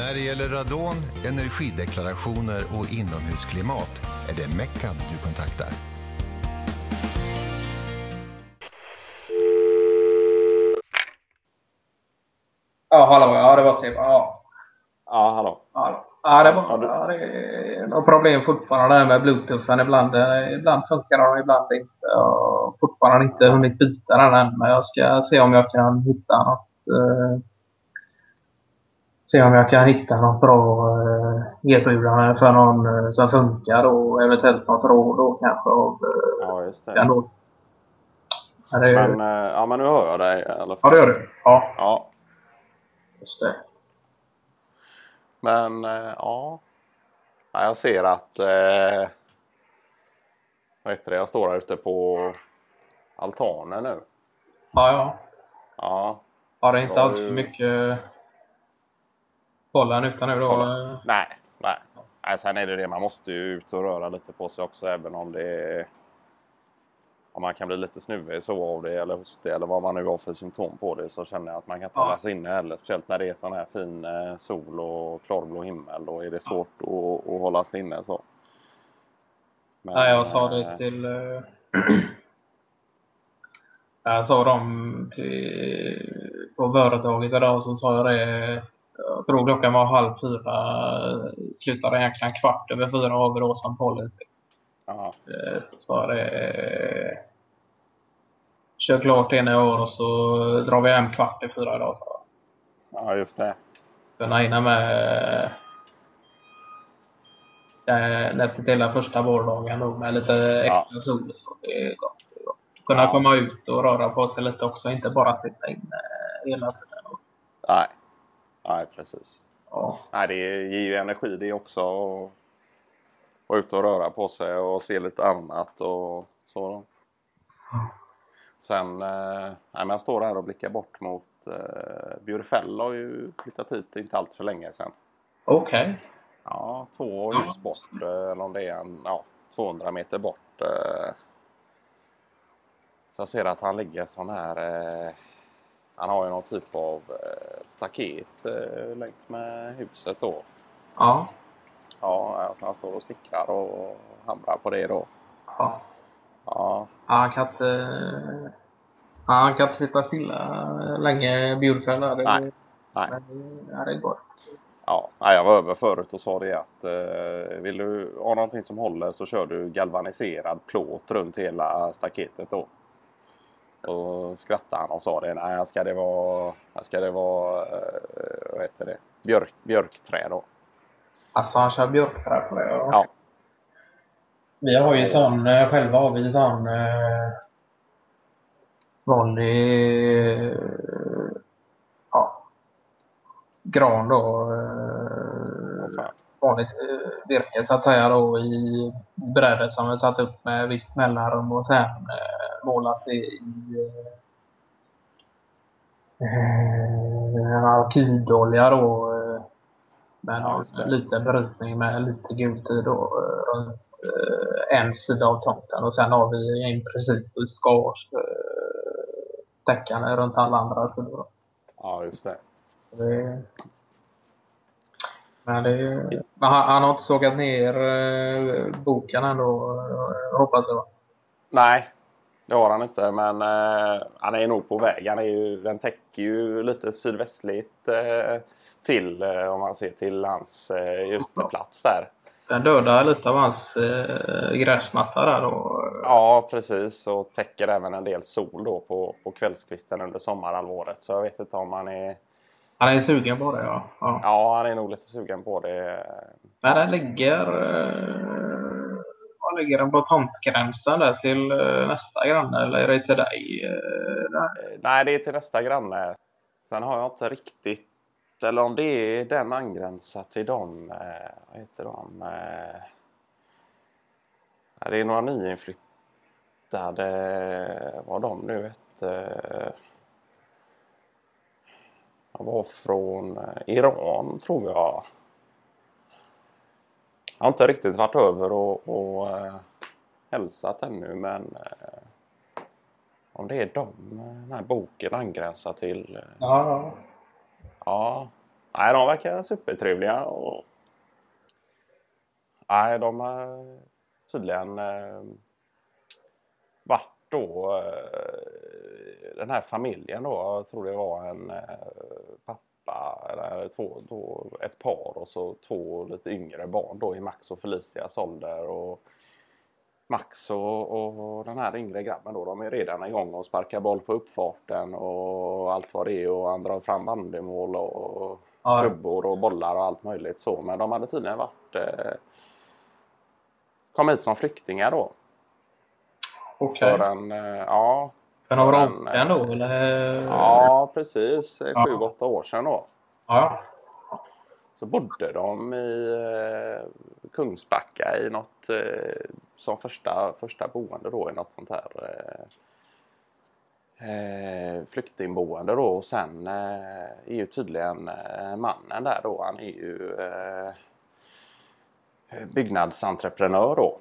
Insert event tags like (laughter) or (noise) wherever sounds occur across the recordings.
När det gäller radon, energideklarationer och inomhusklimat är det Meckab du kontaktar. Ja, hallå. Ja, det var Stefan. Ja. Ja, hallå. Ja, ja det var Ja, du- ja, det är några problem fortfarande där med bluetoothen. Ibland, eh, ibland funkar den, ibland inte. Jag har fortfarande inte hunnit byta den än, men jag ska se om jag kan hitta något. Eh, se om jag kan hitta något bra eh, erbjudande för någon eh, som funkar och eventuellt något råd då kanske av eh, Ja, just det. den. Men det, Men, eh, ja, men nu hör jag dig i alla ja, fall. det gör du. Ja, Ja, just det. men ja. ja. Jag ser att eh, vad heter det? Jag står här ute på altanen nu. Ja, ja. Ja, Ja, det är inte Ja, allt det- mycket bollen utan nu då. Eh, nej, nej. nej. Sen är det det, man måste ju ut och röra lite på sig också även om det är om man kan bli lite snuvig så av det eller hostig eller vad man nu har för symptom på det så känner jag att man kan inte Ja. hålla sig inne heller. Speciellt när det är sån här fin eh, sol och klarblå himmel. Då är det svårt att, att hålla sig inne så. Men, Nej, jag sa det eh, till... eh, (clears throat) jag sa dem till, på företaget idag så sa jag det. Jag tror klockan var halv fyra. Slutade egentligen kvart över fyra då som policy. Ja, Eh, Så jag det. eh, Kör klart ni har och så drar vi hem kvart i fyra jag. ja, just det. kunna hinna med eh, nästan hela första vårdagen med lite extra sol. Så det är gott. Det är gott. Kunna Ja. komma ut och röra på sig lite också, inte bara sitta inne hela tiden. Också. Nej, nej precis. Ja. Nej, det ger ju energi det också. att Vara ute och röra på sig och se lite annat och så. Sen, eh, nej, står här och blickar bort mot eh, Bjurfäll har ju flyttat hit inte allt för länge sedan. Okej. Ja, två Ja. hus bort, eh, eller om det är en, ja, 200 meter bort. eh. Så jag ser att han ligger sån här, eh, han har ju någon typ av eh, staket eh, längs med huset då. Ja. Ja, alltså han står och stickrar och hamrar på det då. ja. Ja, Han kan inte... ja, Han kan inte sitta stilla länge, Bjurfäll. Nej. Nej. Men ja, det går. ja. Jag var över förut och sa det att eh, vill du ha någonting som håller så kör du galvaniserad plåt runt hela staketet då. Så skrattade han och sa det. Nej, här ska det vara, här ska det vara eh, vad heter det? Björk, björkträ då. Alltså han kör björkträd på det. Ja. Vi har ju sån, eh, själva har vi sån eh, vanlig eh, ja, gran då. Vanligt eh, virke så att säga då i brädor som vi satt upp med visst mellanrum och sen eh, målat det i eh, alkylolja då. Eh, med Ja, någon det. liten brytning med lite gultid då eh, runt eh, en sida av tomten och sen har vi i princip skars eh, täckande runt alla andra sidor. Ja, just det. Det... Men det... Men han, han har inte sågat ner eh, boken ändå, hoppas jag. Nej, det har han inte. Men eh, han är nog på väg. Han är ju, den täcker ju lite sydvästligt eh, till eh, om man ser till hans eh, uteplats där. Den dödar lite av hans eh, gräsmatta där då. Ja, precis. Och täcker även en del sol då på, på kvällskvisten under sommarhalvåret. Så jag vet inte om han är... Han är sugen på det ja. ja. Ja, han är nog lite sugen på det. Men den ligger... Eh, var ligger den på tomtgränsen där till eh, nästa granne eller är det till dig? Eh, där? Nej, det är till nästa granne. Sen har jag inte riktigt... Eller om det är den angränsar till dem... Vad heter de? Det är några nyinflyttade... Vad de nu hette? De var från eh, Iran, tror jag. Jag har inte riktigt varit över och, och eh, hälsat ännu, men eh, om det är dem eh, den här boken angränsar till. eh, Ja, ja. Ja, nej, de verkar supertrevliga. Och... Nej, de har tydligen eh, varit då eh, den här familjen då. Jag tror det var en eh, pappa eller två, då, ett par och så två lite yngre barn då i Max och Felicias ålder. Och Max och, och den här yngre grabben då, de är redan igång och sparkar boll på uppfarten och allt vad det är och han drar fram bandymål och Ja. klubbor och bollar och allt möjligt så. Men de hade tydligen varit eh, kom hit som flyktingar då. Okej. En, eh, ja, För några år sedan då eller? ja precis, eh, Ja. sju, åtta år sedan då. Ja. Så bodde de i eh, Kungsbacka i något eh, som första, första boende då i något sånt här eh, eh, flyktingboende då och sen eh, är ju tydligen eh, mannen där då han är ju eh, byggnadsentreprenör då.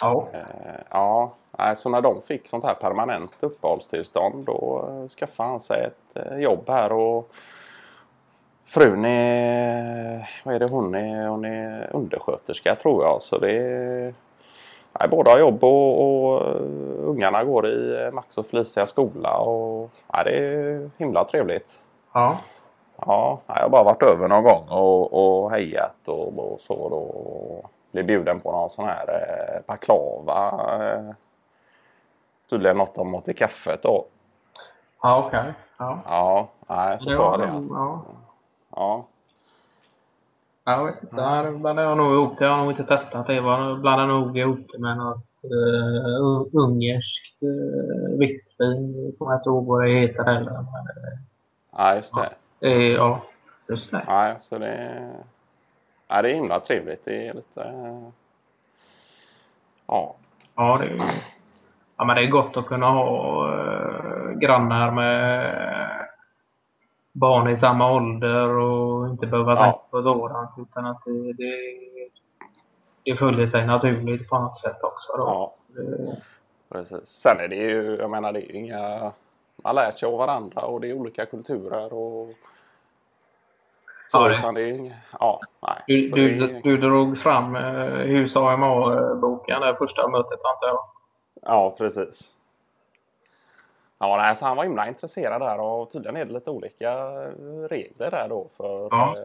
Ja. Eh, ja, så när de fick sånt här permanent uppehållstillstånd då eh, skaffade han sig ett eh, jobb här och frun är, vad är det hon är, hon är undersköterska tror jag så det är nej, båda har jobb och, och ungarna går i Max och Felicia skola och nej, det är himla trevligt. Ja. Ja, jag har bara varit över någon gång och, och hejat och, och så då. Blev bjuden på någon sån här eh, baklava. Eh, tydligen något de åt i kaffet då. Ja, okej. Ja. Ja, nej, så sa det. nog- Ja. Ja, Jag vet inte. Här blandar jag nog ihop det. Jag har nog inte testat det. Jag blandar nog ihop det med något uh, ungerskt uh, vitt vin. Jag kommer inte ihåg vad det heter heller. Men, ja just det. eh, ja, just det. Nej, så det, ja, det är himla trevligt. Det är lite... eh, Ja, Ja, det är, ja, men det är gott att kunna ha uh, grannar med barn i samma ålder och inte behöva Ja. tänka på sådant. Utan att det, det, det följer sig naturligt på något sätt också. Då. ja, Det, precis. Sen är det ju, jag menar det är inga... Man lär sig av varandra och det är olika kulturer och det- utan det ja, nej. Du, du, det du drog fram eh, Hus AMA-boken, det första mötet antar jag. Ja, precis. Ja, nej, så han var himla intresserad där och tydligen är det lite olika regler där då för... Ja. eh,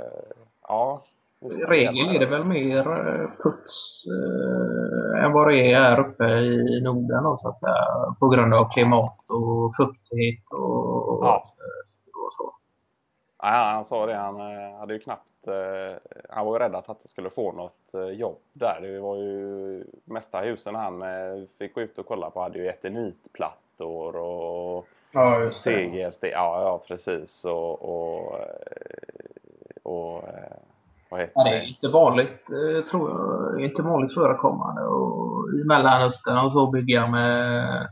ja just det. Regel är det väl mer eh, puts eh, än vad det är här uppe i Norden då, så att säga. På grund av klimat och fuktighet och, Ja. och så. Ja, han sa det. Han eh, hade ju knappt... eh, Han var ju rädd att han inte skulle få något eh, jobb där. Det var ju... Mesta husen han fick gå ut och kolla på hade ju eternitplattor och Ja, just tegelsten. Ja, ja precis. Och... och, och vad heter Ja, det är inte vanligt, tror jag, inte vanligt förekommande och i Mellanöstern och så bygga med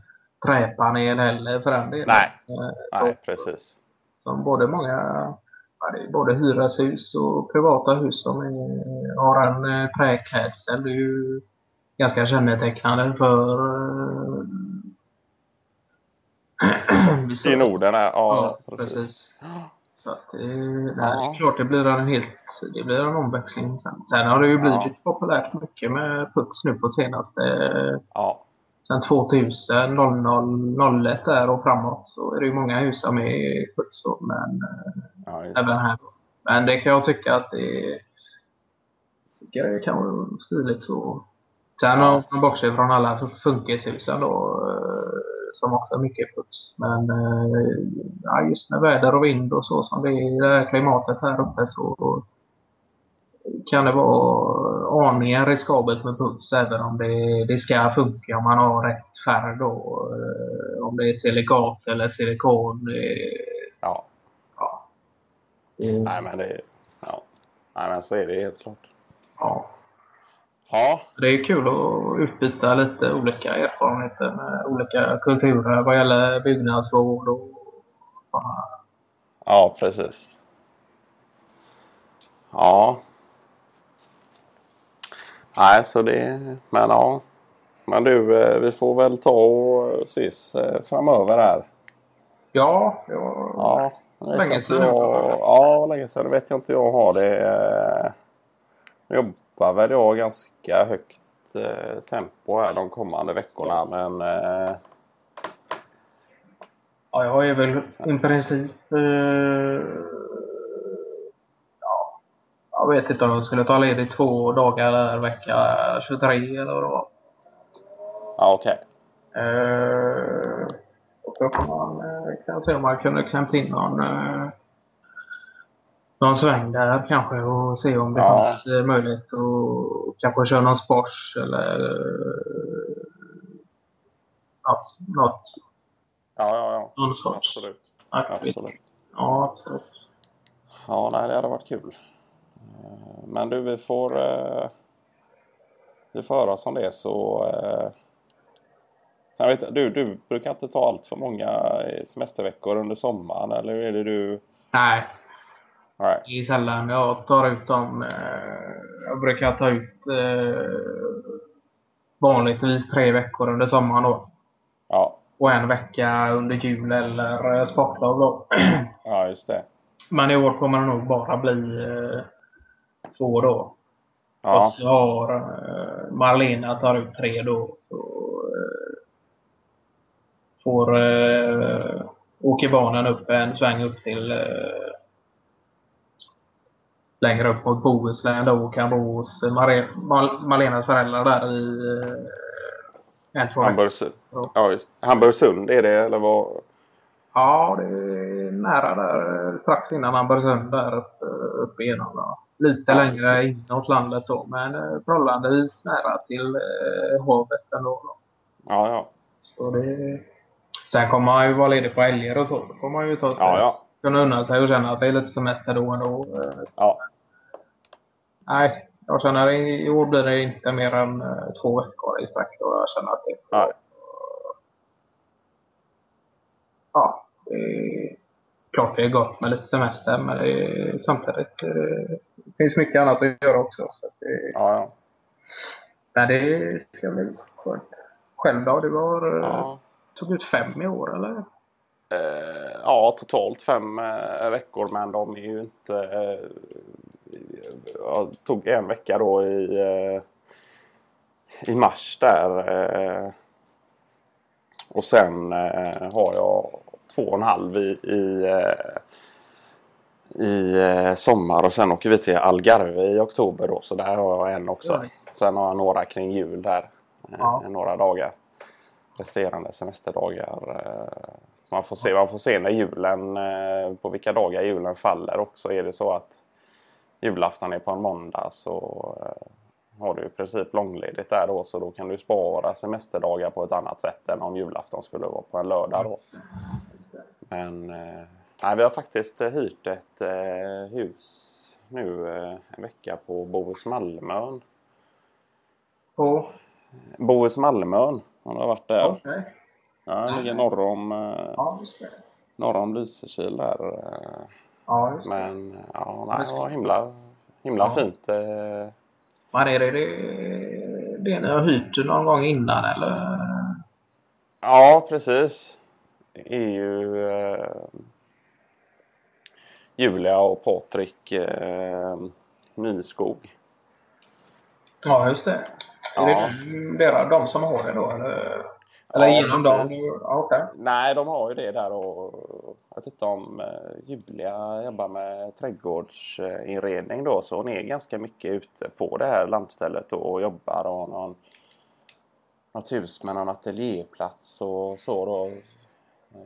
träpanel heller för den delen. Nej. Nej, precis. Som både många, både hyreshus och privata hus som är, har en eh, träklädsel. Det är ju ganska kännetecknande för eh, (clears throat) I Norden, ja, Ja, precis. precis. Så att, eh, nej, Ja. det är klart det blir en helt, det blir en omväxling sen. Sen har det ju blivit Ja. populärt mycket med puts nu på senaste, Ja, sen 2000, 00, 01 där och framåt så är det ju många hus som är då, men eh, ja just även det. här. Men det kan jag tycka att det tycker jag kan vara stiligt så. Sen Ja. om man bortser från alla funkishusen då eh, som också är mycket puts. Men eh, ja, just med väder och vind och så som det är i det här klimatet här uppe så kan det vara aningen riskabelt med puts även om det, det ska funka om man har rätt färg då. eh, Om det är silikat eller silikon. Det, Ja, ja. Det, nej men det... Ja. Nej men så är det helt klart. ja. Ja, Det är kul att utbyta lite olika erfarenheter med olika kulturer vad gäller byggnadsvård och sådana. ja precis. Ja. Nej, så det... Men ja. Men du, eh, vi får väl ta och ses eh, framöver här. Ja, ja, Ja, Länge sedan. Jag, ja, länge sedan. Det vet jag inte jag har det. eh, Jag jobbar väl jag ganska högt eh, tempo här de kommande veckorna men eh, Ja, jag är väl i princip... Eh, jag vet inte om jag skulle ta ledigt två dagar där vecka 23 eller vad det var. ja okej. Eh, och då man eh, kan se om man kunde klämt in någon, eh, någon sväng där kanske och se om det Ja. fanns möjlighet att kanske köra någon spors eller eh, något, något, Ja, ja, ja. någon sorts Absolut. Absolut. Ja, absolut. Ja, nej, det hade varit kul. Eh, Men du, vi får, eh, vi får höra om det så... eh, Sen vet du, du brukar inte ta allt för många semesterveckor under sommaren, eller hur är det du? Nej, Nej. det är sällan jag tar ut dem. Jag brukar ta ut eh, vanligtvis tre veckor under sommaren då. Ja, Och en vecka under jul eller sportlov då. (clears throat) ja just det. Men i år kommer det nog bara bli eh, två då. Och Ja, så har eh, Marlena tar ut tre då. Så eh, får eh, åker barnen upp en sväng upp till eh, längre upp mot Bohuslän då och kan bo hos Mare, Mal, Malenas föräldrar där i eh. Hamburgsund. Ja, just Hamburgsund är det, eller vad? Ja, det är nära där. eh, Strax innan Hamburgsund där uppe, uppe igenom. Då. Lite Ja, längre inåt landet då, men eh, förhållandevis nära till eh, havet ändå. Då. Ja, ja. Så det... Sen kommer man ju vara ledig på helger och så. Då får man ju ta sig, Ja, ja. kunna unna sig och känna att det är lite semester då ändå. Ja, Nej, jag känner att i år blir det inte mer än eh, två veckor i sträck. Och jag känner att det Nej. Ja, det klart det är gott med lite semester men det är samtidigt eh, det finns mycket annat att göra också. Så det, ja, ja. Men det ska bli skönt. Själv då? Du har eh, ja. tog ut fem i år eller? Eh, ja, totalt fem eh, veckor, men de är ju inte... Eh, jag tog en vecka då i, i mars där. Och sen har jag två och en halv i, i, eh, i eh, sommar och sen åker vi till Algarve i oktober då, så där har jag en också. Oj. Sen har jag några kring jul där, eh, Ja. några dagar. Resterande semesterdagar. Man får se, man får se när julen, på vilka dagar julen faller också. Är det så att julafton är på en måndag så har du i princip långledigt där då så då kan du spara semesterdagar på ett annat sätt än om julafton skulle vara på en lördag då. Men eh, nej, vi har faktiskt eh, hyrt ett eh, hus nu en vecka på Bohus Malmön. På? Bohus Malmön, har du varit där? Okej. Ja, det ligger norr om, Ja, norr om Lysekil där. Ja, just det. Men ja, nej, det var himla, himla Ja. fint. Men är det, det det ni har hyrt någon gång innan eller? Ja, precis. Är ju eh, Julia och Patrik eh, Nyskog. Ja, just det. Ja. Är det deras, de som har det då eller? Eller Ja, genom dem? Ja, okej. Nej, de har ju det där och jag vet inte om eh, Julia jobbar med trädgårdsinredning då så hon är ganska mycket ute på det här landstället och jobbar och har någon, något hus med någon ateljéplats och så då. Eh,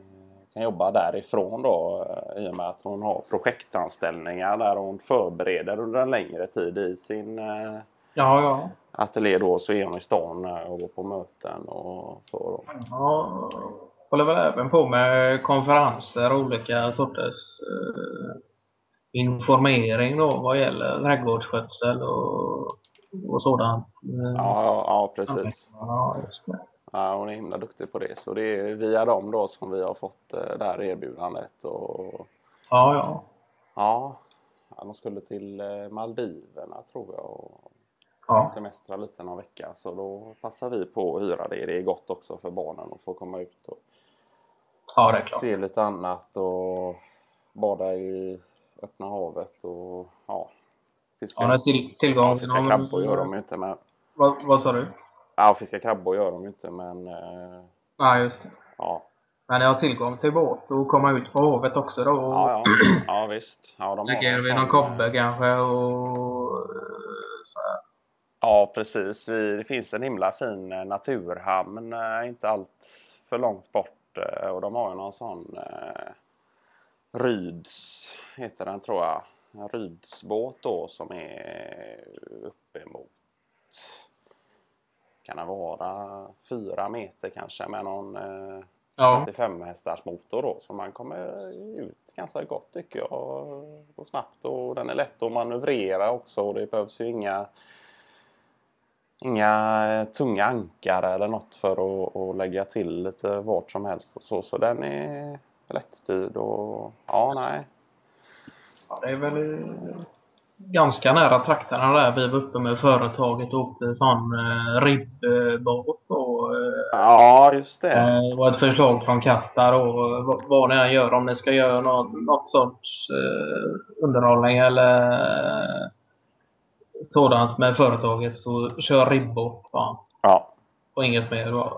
Kan jobba därifrån då eh, i och med att hon har projektanställningar där hon förbereder under en längre tid i sin eh, Ja, ja. ateljé då så är hon i stan och går på möten och så då. Ja, håller väl även på med konferenser och olika sorters eh, informering då vad gäller trädgårdsskötsel och, och sådant. Ja, ja, ja precis. Ja, just det. Ja, hon är himla duktig på det. Så det är via dem då som vi har fått eh, det här erbjudandet. Och, Ja, ja. ja, ja, de skulle till eh, Maldiverna tror jag och Ja, semestra lite någon vecka. Så då passar vi på att hyra det. Det är gott också för barnen att få komma ut och ja se lite annat och bada i öppna havet och ja. Fiska, ni till, tillgång ja, fiska krabbor gör de ju inte men Vad, vad sa du? Ja, fiska krabbor gör de inte men eh, Nej, just det. ja. Men ni har tillgång till båt och komma ut på havet också då? Och Ja, ja. ja visst. Ja, de har Lägga er någon kobbe kanske och eh, så här. Ja, precis. Vi, det finns en himla fin eh, naturhamn eh, inte allt för långt bort och de har ju någon sån eh, Ryds heter den tror jag. En Rydsbåt då som är uppemot kan det vara fyra meter kanske med någon eh, Ja, 35 hästars motor då så man kommer ut ganska gott tycker jag. Och snabbt och den är lätt att manövrera också och det behövs ju inga Inga eh, tunga ankare eller något för att, att lägga till lite vart som helst och så. Så den är lättstyrd och ja, nej. ja, det är väl ganska nära trakterna där vi var uppe med företaget och åkte sån eh, ribbåt och eh, Ja, just det. Eh, Det var ett förslag från Kastar och vad- vad ni än gör, om ni ska göra något, något sorts eh, underhållning eller eh, sådant med företaget så kör ribbåt fan. Ja, Och inget mer. va.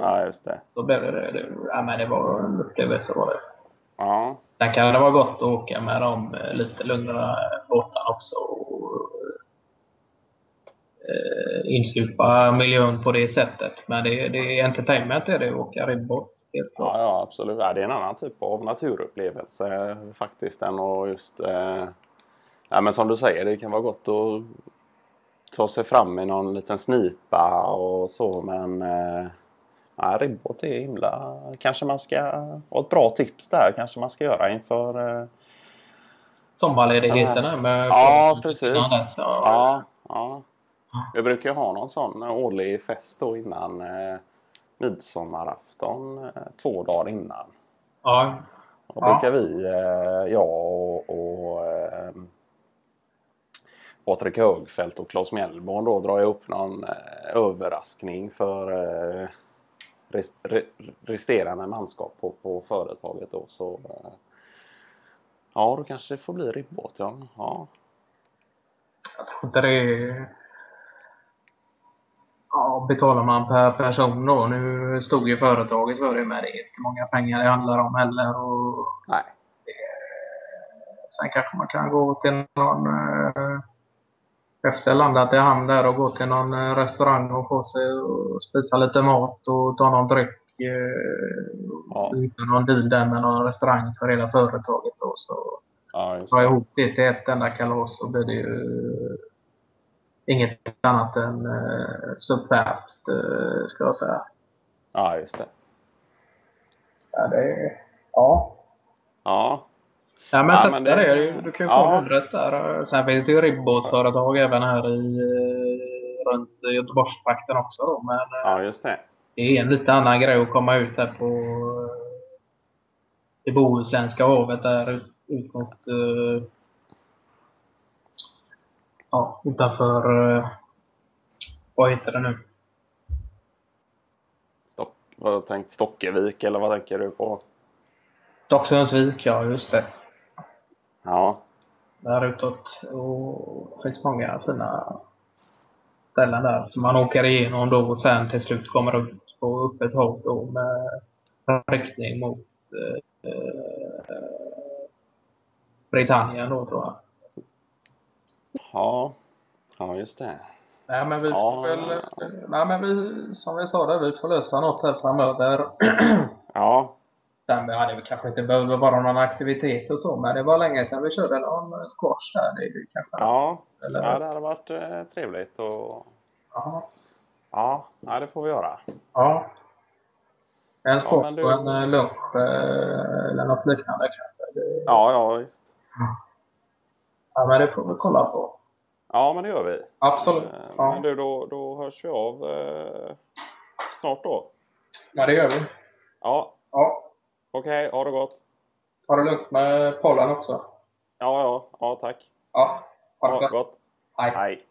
ja just det. Så blev det det. det ja, men det var en upplevelse var det. Ja, Sen kan det vara gott att åka med de eh, lite lugnare båtarna också. Och, eh, insupa miljön på det sättet. Men det, det är entertainment är det att åka ribbåt. Ja, ja absolut. Ja, det är en annan typ av naturupplevelse eh, faktiskt än att just eh, Ja, men som du säger, det kan vara gott att ta sig fram i någon liten snipa och så men eh, ja, ribbåt är himla... Kanske man ska... Och ett bra tips där kanske man ska göra inför... Eh, Sommarledigheten här med Ja, precis. Ja, Ja, ja. Vi brukar ju ha någon sån årlig fest då innan eh, midsommarafton, eh, två dagar innan. ja. Då brukar vi, eh, jag och, och eh, Patrik Högfeldt och Claes Mellborn då dra ihop någon eh, överraskning för eh, rest, re, resterande manskap på, på företaget då. Så, eh, ja, då kanske det får bli ribbåt. Ja. Ja. Inte det... Ja, betalar man per person då. Nu stod ju företaget för det, men det är inte många pengar det handlar om heller. Och Nej. sen kanske man kan gå till någon... Eh, efter landat i hamn där och gå till någon eh, restaurang och få sig och spisa lite mat och ta någon dryck. Eh, Ja. och hitta någon deal där med någon restaurang för hela företaget då. Så Ja, dra ihop det till ett enda kalas så blir det ju inget annat än uh, superbt, uh, ska jag säga. Ja, just det. Ja, det är... Ja. Ja, Ja, men Ja, men det. det- Du, du kan ju ja. få numret där. Sen finns det ju ribbåtsföretag även här i uh, runt Göteborgstrakten också då. Men eh, ja just det. det är en lite annan grej att komma ut här på det bohuslänska havet där ut, ut mot ja, utanför vad heter det nu? Stock, vad tänkt Stockevik eller vad tänker du på? Stocksundsvik, ja just det. Ja, Där utåt. Och det finns många fina ställen där som man åker igenom då och sen till slut kommer upp på öppet hav då med riktning mot eh, Britannien då tror jag. ja, ja just det. Nej men vi Ja. får väl, nej men vi, som vi sa där, vi får lösa något här framöver. (clears throat) Ja, Sen ja, det kanske inte behöver vara någon aktivitet och så, men det var länge sedan vi körde någon squash där. Det är ju kanske, ja, eller, ja det hade varit eh, trevligt och ja. ja, ja, det får vi göra. Ja. En Ja, squash men du- och en eh, lunch eh, eller något liknande kanske. Det, Ja, ja visst. ja, men det får vi kolla på. Ja, men det gör vi. Absolut. Eh, Ja, Men du, då, då hörs vi av eh, snart då. ja det gör vi. Ja, Ja. Okej, ha det gott. Ha det lugnt med pollen också. Ja, ja, ja, tack. Ja. Ha det gott. gott. Hej. Hej.